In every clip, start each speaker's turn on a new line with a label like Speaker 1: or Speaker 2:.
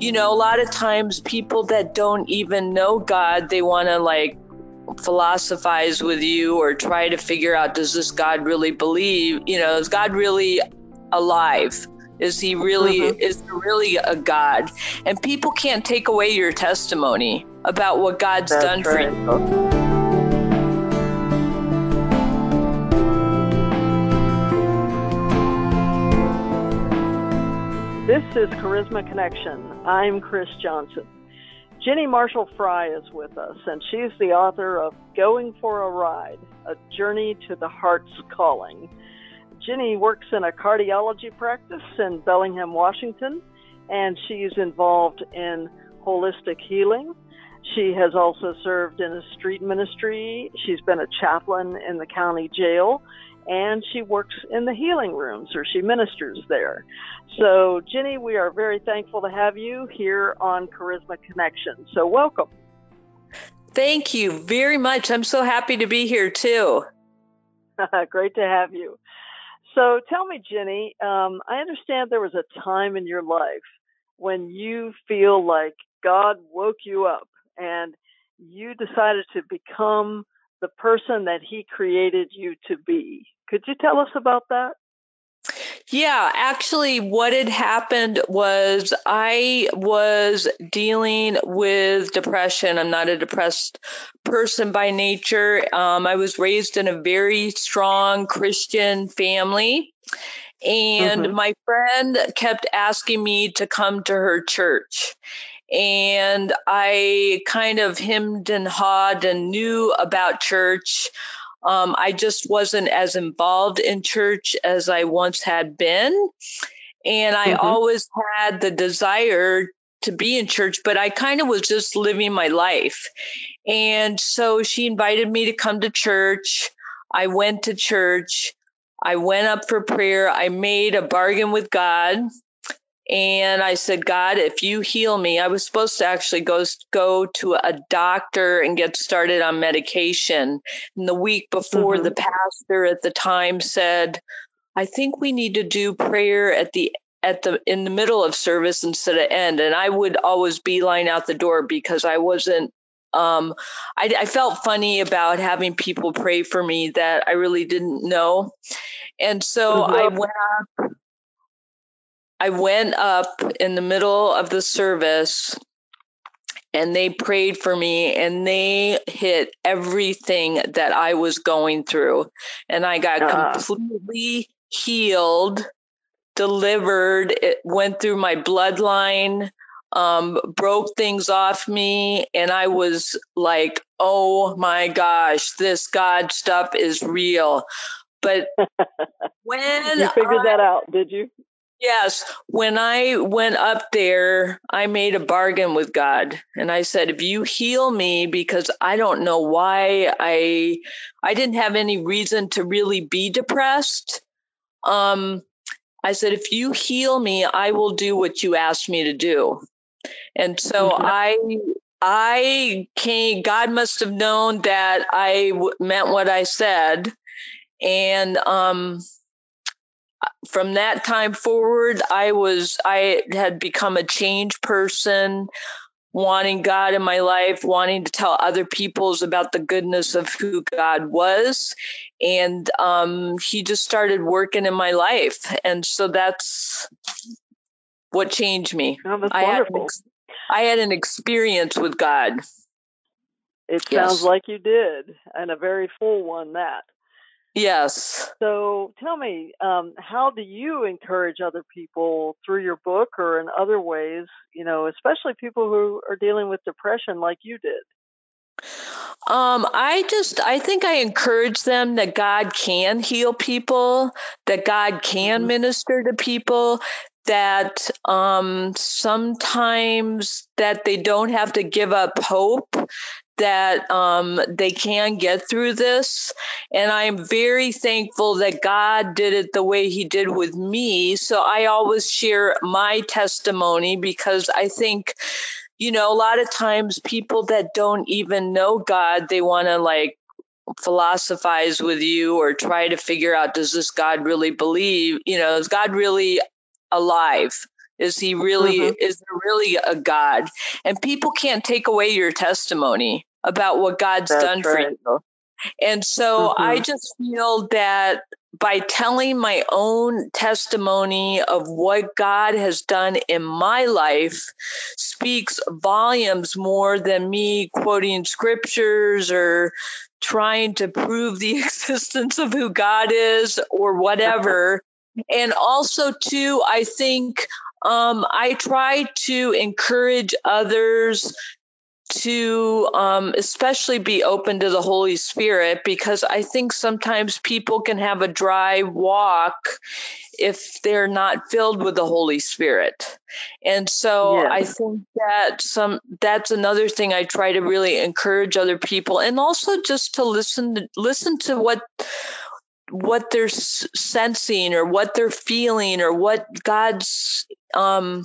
Speaker 1: you know, a lot of times people that don't even know God, they want to like philosophize with you or try to figure out does this God really believe, you know, is God really alive? Is he really mm-hmm. is there really a God? And people can't take away your testimony about what God's That's done right. for you.
Speaker 2: This is Charisma Connection. I'm Chris Johnson. Ginny Marshall Frye is with us, and she's the author of Going for a Ride A Journey to the Heart's Calling. Ginny works in a cardiology practice in Bellingham, Washington, and she's involved in holistic healing. She has also served in a street ministry. She's been a chaplain in the county jail, and she works in the healing rooms or she ministers there. So, Ginny, we are very thankful to have you here on Charisma Connection. So, welcome.
Speaker 1: Thank you very much. I'm so happy to be here too.
Speaker 2: Great to have you. So, tell me, Ginny, um, I understand there was a time in your life when you feel like God woke you up and you decided to become the person that He created you to be. Could you tell us about that?
Speaker 1: Yeah, actually, what had happened was I was dealing with depression. I'm not a depressed person by nature. Um, I was raised in a very strong Christian family. And mm-hmm. my friend kept asking me to come to her church. And I kind of hemmed and hawed and knew about church. Um, I just wasn't as involved in church as I once had been. And I mm-hmm. always had the desire to be in church, but I kind of was just living my life. And so she invited me to come to church. I went to church. I went up for prayer. I made a bargain with God and I said, God, if you heal me, I was supposed to actually go go to a doctor and get started on medication. And the week before, mm-hmm. the pastor at the time said, I think we need to do prayer at the at the in the middle of service instead of end. And I would always beeline out the door because I wasn't um, I, I, felt funny about having people pray for me that I really didn't know. And so mm-hmm. I went up I went up in the middle of the service and they prayed for me and they hit everything that I was going through. And I got uh. completely healed, delivered. It went through my bloodline, um, broke things off me. And I was like, oh my gosh, this God stuff is real. But when
Speaker 2: you figured I, that out, did you?
Speaker 1: Yes. When I went up there, I made a bargain with God and I said, if you heal me, because I don't know why I, I didn't have any reason to really be depressed. Um, I said, if you heal me, I will do what you asked me to do. And so mm-hmm. I, I came, God must have known that I w- meant what I said. And, um, from that time forward, I was, I had become a changed person, wanting God in my life, wanting to tell other people's about the goodness of who God was. And um, he just started working in my life. And so that's what changed me.
Speaker 2: Oh, that's I wonderful.
Speaker 1: Had I had an experience with God.
Speaker 2: It sounds yes. like you did, and a very full one, that.
Speaker 1: Yes.
Speaker 2: So tell me, um, how do you encourage other people through your book or in other ways, you know, especially people who are dealing with depression like you did?
Speaker 1: Um, I just, I think I encourage them that God can heal people, that God can mm-hmm. minister to people, that um, sometimes that they don't have to give up hope that um, they can get through this. And I'm very thankful that God did it the way He did with me. So I always share my testimony because I think, you know, a lot of times people that don't even know God, they want to like philosophize with you or try to figure out does this God really believe, you know, is God really alive? Is he really mm-hmm. is there really a God? And people can't take away your testimony about what God's That's done right. for you. And so mm-hmm. I just feel that by telling my own testimony of what God has done in my life speaks volumes more than me quoting scriptures or trying to prove the existence of who God is or whatever. and also, too, I think um, I try to encourage others to um, especially be open to the Holy Spirit because I think sometimes people can have a dry walk if they're not filled with the Holy Spirit. And so yes. I think that some that's another thing I try to really encourage other people and also just to listen to listen to what what they're sensing or what they're feeling or what God's um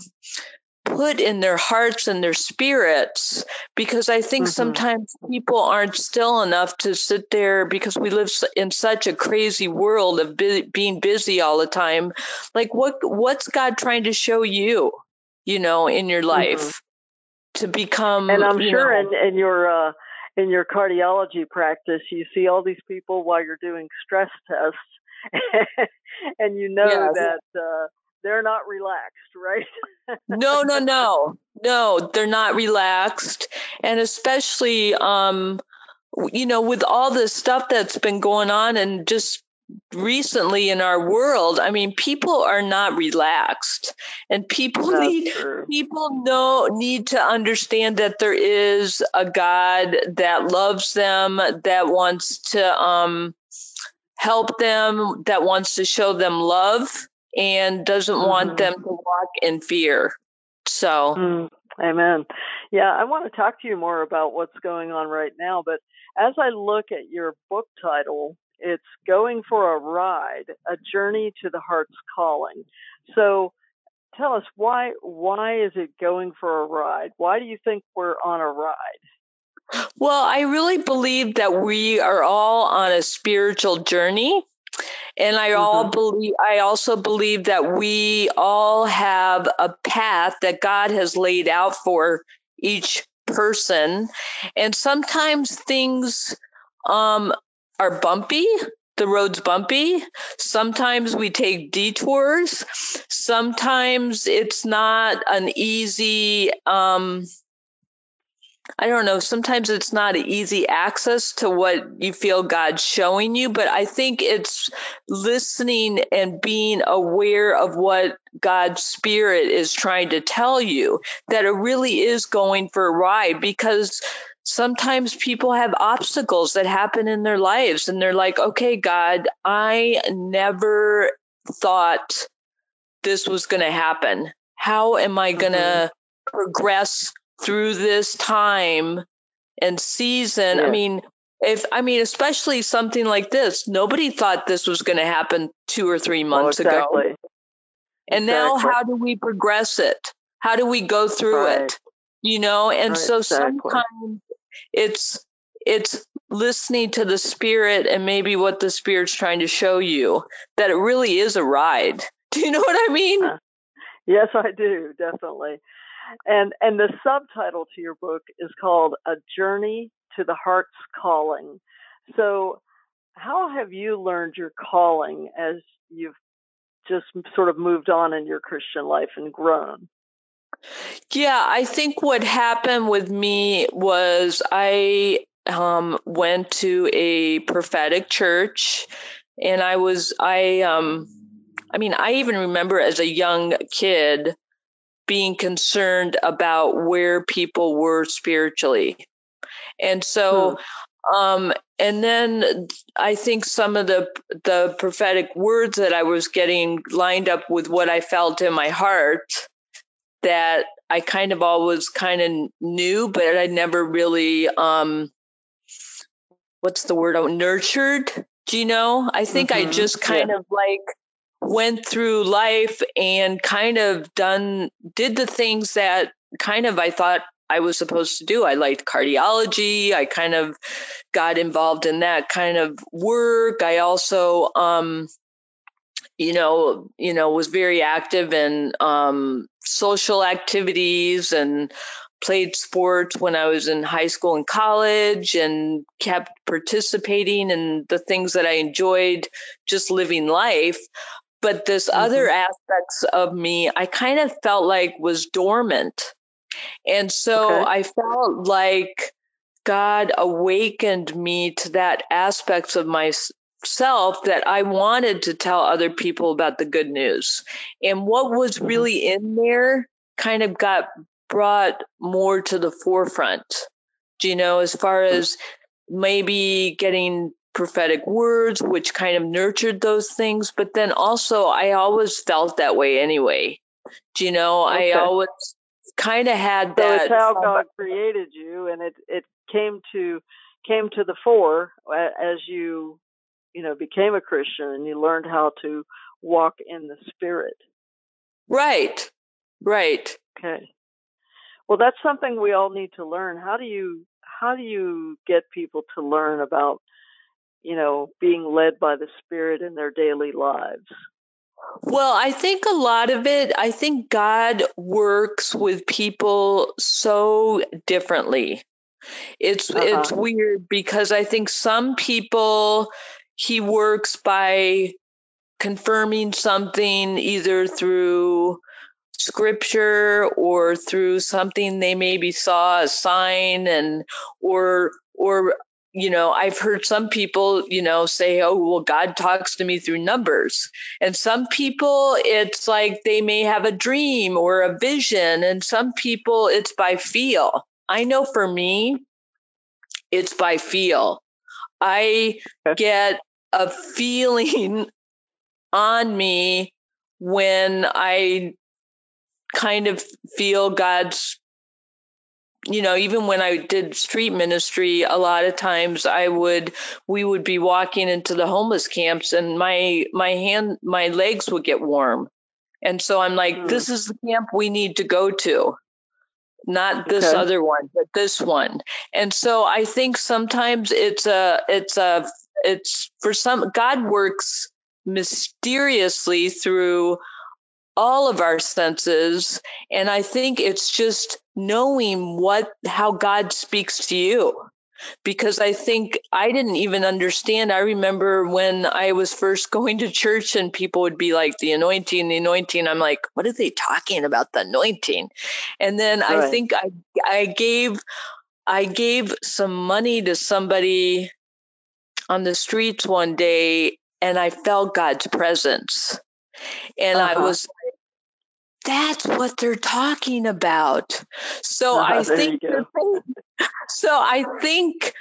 Speaker 1: put in their hearts and their spirits because I think mm-hmm. sometimes people aren't still enough to sit there because we live in such a crazy world of bu- being busy all the time. Like what what's God trying to show you, you know, in your mm-hmm. life mm-hmm. to become
Speaker 2: And I'm sure know, in, in your uh in your cardiology practice you see all these people while you're doing stress tests and you know yes. that uh they're not relaxed, right?
Speaker 1: no, no, no, no, they're not relaxed, and especially, um, you know, with all this stuff that's been going on, and just recently in our world i mean people are not relaxed and people That's need true. people know need to understand that there is a god that loves them that wants to um help them that wants to show them love and doesn't mm-hmm. want them to walk in fear. So,
Speaker 2: mm, amen. Yeah, I want to talk to you more about what's going on right now. But as I look at your book title, it's Going for a Ride, a journey to the heart's calling. So, tell us why why is it going for a ride? Why do you think we're on a ride?
Speaker 1: Well, I really believe that we are all on a spiritual journey and I mm-hmm. all believe I also believe that we all have a path that God has laid out for each person. And sometimes things um, are bumpy. The road's bumpy. Sometimes we take detours. Sometimes it's not an easy um, I don't know, sometimes it's not easy access to what you feel God's showing you, but I think it's listening and being aware of what God's spirit is trying to tell you that it really is going for a ride because sometimes people have obstacles that happen in their lives and they're like, okay, God, I never thought this was going to happen. How am I going to mm-hmm. progress through this time and season. Yeah. I mean, if I mean, especially something like this, nobody thought this was going to happen two or three months
Speaker 2: oh, exactly.
Speaker 1: ago. And exactly. now, how do we progress it? How do we go through right. it? You know, and right, so exactly. sometimes it's it's listening to the spirit and maybe what the spirit's trying to show you that it really is a ride. Do you know what I mean? Uh,
Speaker 2: yes, I do, definitely and and the subtitle to your book is called A Journey to the Heart's Calling. So, how have you learned your calling as you've just sort of moved on in your Christian life and grown?
Speaker 1: Yeah, I think what happened with me was I um, went to a prophetic church, and I was I um, I mean I even remember as a young kid being concerned about where people were spiritually. And so, hmm. um, and then I think some of the the prophetic words that I was getting lined up with what I felt in my heart that I kind of always kind of knew, but I never really um, what's the word? Oh, nurtured. Do you know? I think mm-hmm. I just kind yeah. of like went through life and kind of done did the things that kind of I thought I was supposed to do. I liked cardiology. I kind of got involved in that kind of work. I also um you know, you know, was very active in um, social activities and played sports when I was in high school and college and kept participating in the things that I enjoyed just living life. But this mm-hmm. other aspects of me, I kind of felt like was dormant. And so okay. I felt like God awakened me to that aspects of myself that I wanted to tell other people about the good news. And what was mm-hmm. really in there kind of got brought more to the forefront. Do you know, as far as maybe getting prophetic words, which kind of nurtured those things, but then also I always felt that way anyway. Do you know, okay. I always kind of had so that.
Speaker 2: it's how God created you, and it it came to came to the fore as you you know became a Christian and you learned how to walk in the Spirit.
Speaker 1: Right. Right.
Speaker 2: Okay. Well, that's something we all need to learn. How do you how do you get people to learn about you know being led by the Spirit in their daily lives?
Speaker 1: Well, I think a lot of it, I think God works with people so differently. It's uh-huh. it's weird because I think some people he works by confirming something either through scripture or through something they maybe saw a sign and or or you know i've heard some people you know say oh well god talks to me through numbers. And some people it's like they may have a dream or a vision and some people it's by feel. I know for me it's by feel. I get a feeling on me when i kind of feel God's you know even when i did street ministry a lot of times i would we would be walking into the homeless camps and my my hand my legs would get warm and so i'm like mm. this is the camp we need to go to not this okay. other one but this one and so i think sometimes it's a it's a it's for some god works mysteriously through all of our senses. And I think it's just knowing what, how God speaks to you. Because I think I didn't even understand. I remember when I was first going to church and people would be like, the anointing, the anointing. I'm like, what are they talking about, the anointing? And then right. I think I, I gave, I gave some money to somebody on the streets one day and I felt God's presence. And uh-huh. I was that's what they're talking about. So I think so I think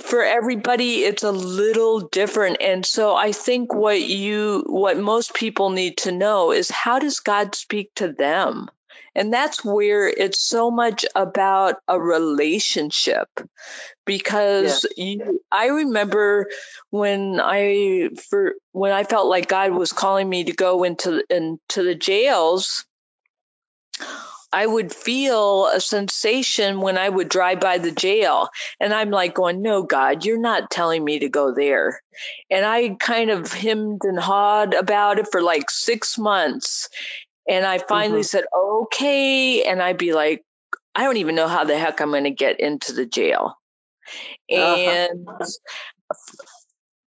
Speaker 1: for everybody it's a little different and so I think what you what most people need to know is how does God speak to them? And that's where it's so much about a relationship because you, I remember when I for when I felt like God was calling me to go into into the jails I would feel a sensation when I would drive by the jail. And I'm like going, no, God, you're not telling me to go there. And I kind of hemmed and hawed about it for like six months. And I finally mm-hmm. said, okay. And I'd be like, I don't even know how the heck I'm going to get into the jail. Uh-huh. And, uh-huh.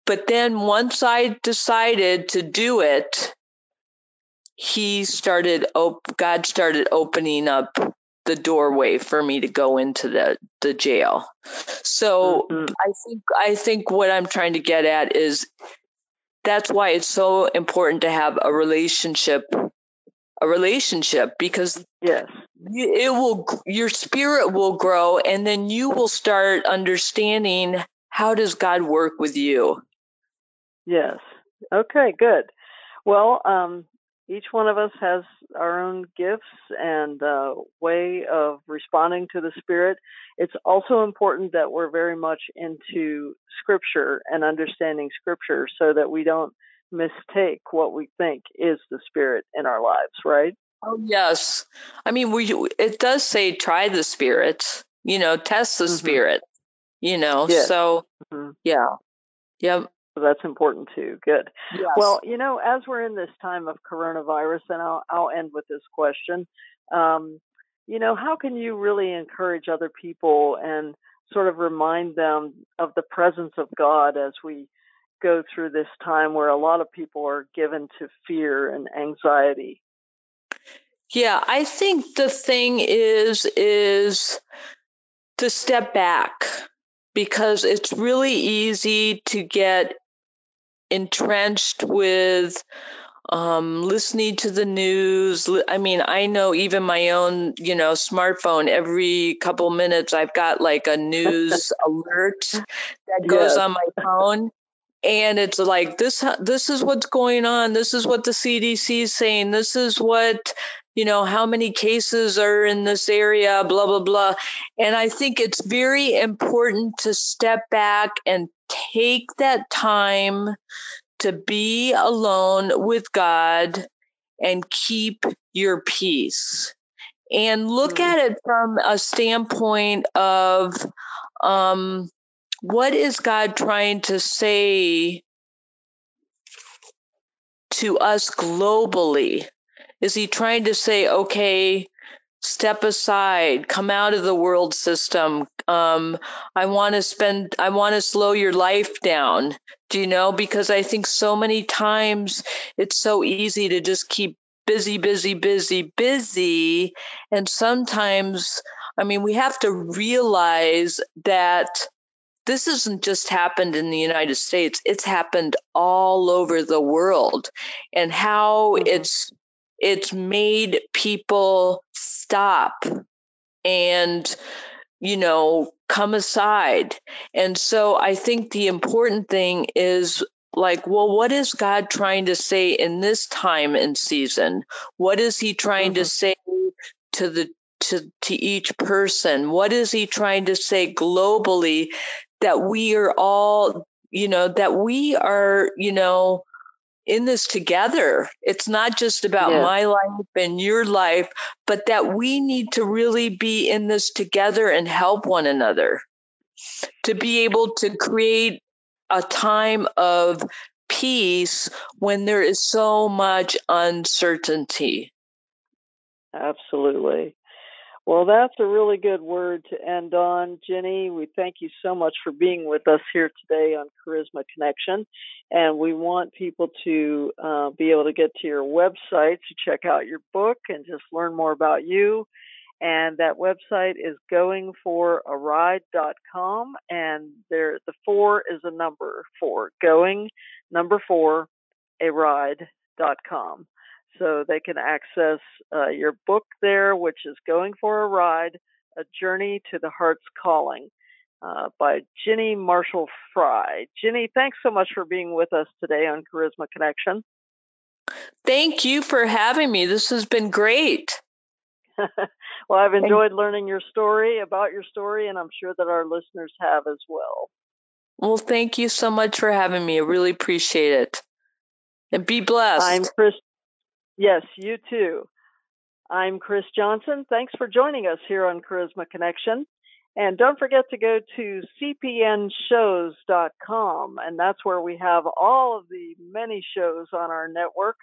Speaker 1: but then once I decided to do it, he started, op- God started opening up the doorway for me to go into the, the jail. So mm-hmm. I think, I think what I'm trying to get at is that's why it's so important to have a relationship a relationship because
Speaker 2: yes.
Speaker 1: it will your spirit will grow and then you will start understanding how does god work with you.
Speaker 2: Yes. Okay good. Well um, each one of us has our own gifts and uh, way of responding to the spirit. It's also important that we're very much into scripture and understanding scripture so that we don't mistake what we think is the spirit in our lives, right?
Speaker 1: Oh yes. I mean, we it does say try the spirits, you know, test the mm-hmm. spirit, you know. Yes. So mm-hmm. yeah. Yep.
Speaker 2: So that's important too. Good.
Speaker 1: Yes.
Speaker 2: Well, you know, as we're in this time of coronavirus, and I'll, I'll end with this question. Um, you know, how can you really encourage other people and sort of remind them of the presence of God as we go through this time where a lot of people are given to fear and anxiety?
Speaker 1: Yeah, I think the thing is is to step back because it's really easy to get entrenched with um, listening to the news. I mean, I know even my own, you know, smartphone, every couple minutes, I've got like a news alert that goes yes. on my phone. And it's like this. This is what's going on. This is what the CDC is saying. This is what you know, how many cases are in this area, blah, blah, blah. And I think it's very important to step back and take that time to be alone with God and keep your peace. And look mm-hmm. at it from a standpoint of um, what is God trying to say to us globally? Is he trying to say, okay, step aside, come out of the world system? Um, I want to spend, I want to slow your life down. Do you know? Because I think so many times it's so easy to just keep busy, busy, busy, busy. And sometimes, I mean, we have to realize that this hasn't just happened in the United States, it's happened all over the world. And how mm-hmm. it's it's made people stop and you know come aside and so i think the important thing is like well what is god trying to say in this time and season what is he trying mm-hmm. to say to the to to each person what is he trying to say globally that we are all you know that we are you know in this together. It's not just about yeah. my life and your life, but that we need to really be in this together and help one another to be able to create a time of peace when there is so much uncertainty.
Speaker 2: Absolutely. Well, that's a really good word to end on. Ginny, we thank you so much for being with us here today on Charisma Connection. And we want people to uh, be able to get to your website to check out your book and just learn more about you. And that website is going4aride.com. And there, the four is a number for going, number four, a ride.com so they can access uh, your book there, which is Going for a Ride A Journey to the Heart's Calling uh, by Ginny Marshall Frye. Ginny, thanks so much for being with us today on Charisma Connection.
Speaker 1: Thank you for having me. This has been great.
Speaker 2: well, I've enjoyed learning your story, about your story, and I'm sure that our listeners have as well.
Speaker 1: Well, thank you so much for having me. I really appreciate it. And be blessed.
Speaker 2: I'm Chris Yes, you too. I'm Chris Johnson. Thanks for joining us here on Charisma Connection. And don't forget to go to cpnshows.com, and that's where we have all of the many shows on our network.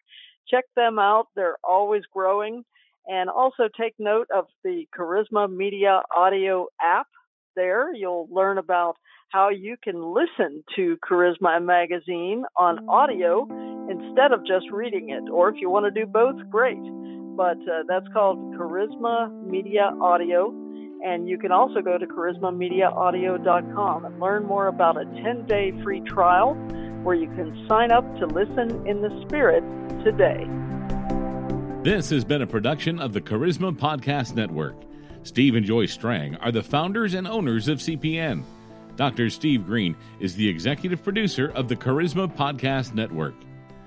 Speaker 2: Check them out, they're always growing. And also take note of the Charisma Media Audio app there. You'll learn about how you can listen to Charisma Magazine on audio instead of just reading it. Or if you want to do both, great. But uh, that's called Charisma Media Audio. And you can also go to charismamediaaudio.com and learn more about a 10 day free trial where you can sign up to listen in the Spirit today.
Speaker 3: This has been a production of the Charisma Podcast Network. Steve and Joy Strang are the founders and owners of CPN. Dr. Steve Greene is the executive producer of the Charisma Podcast Network.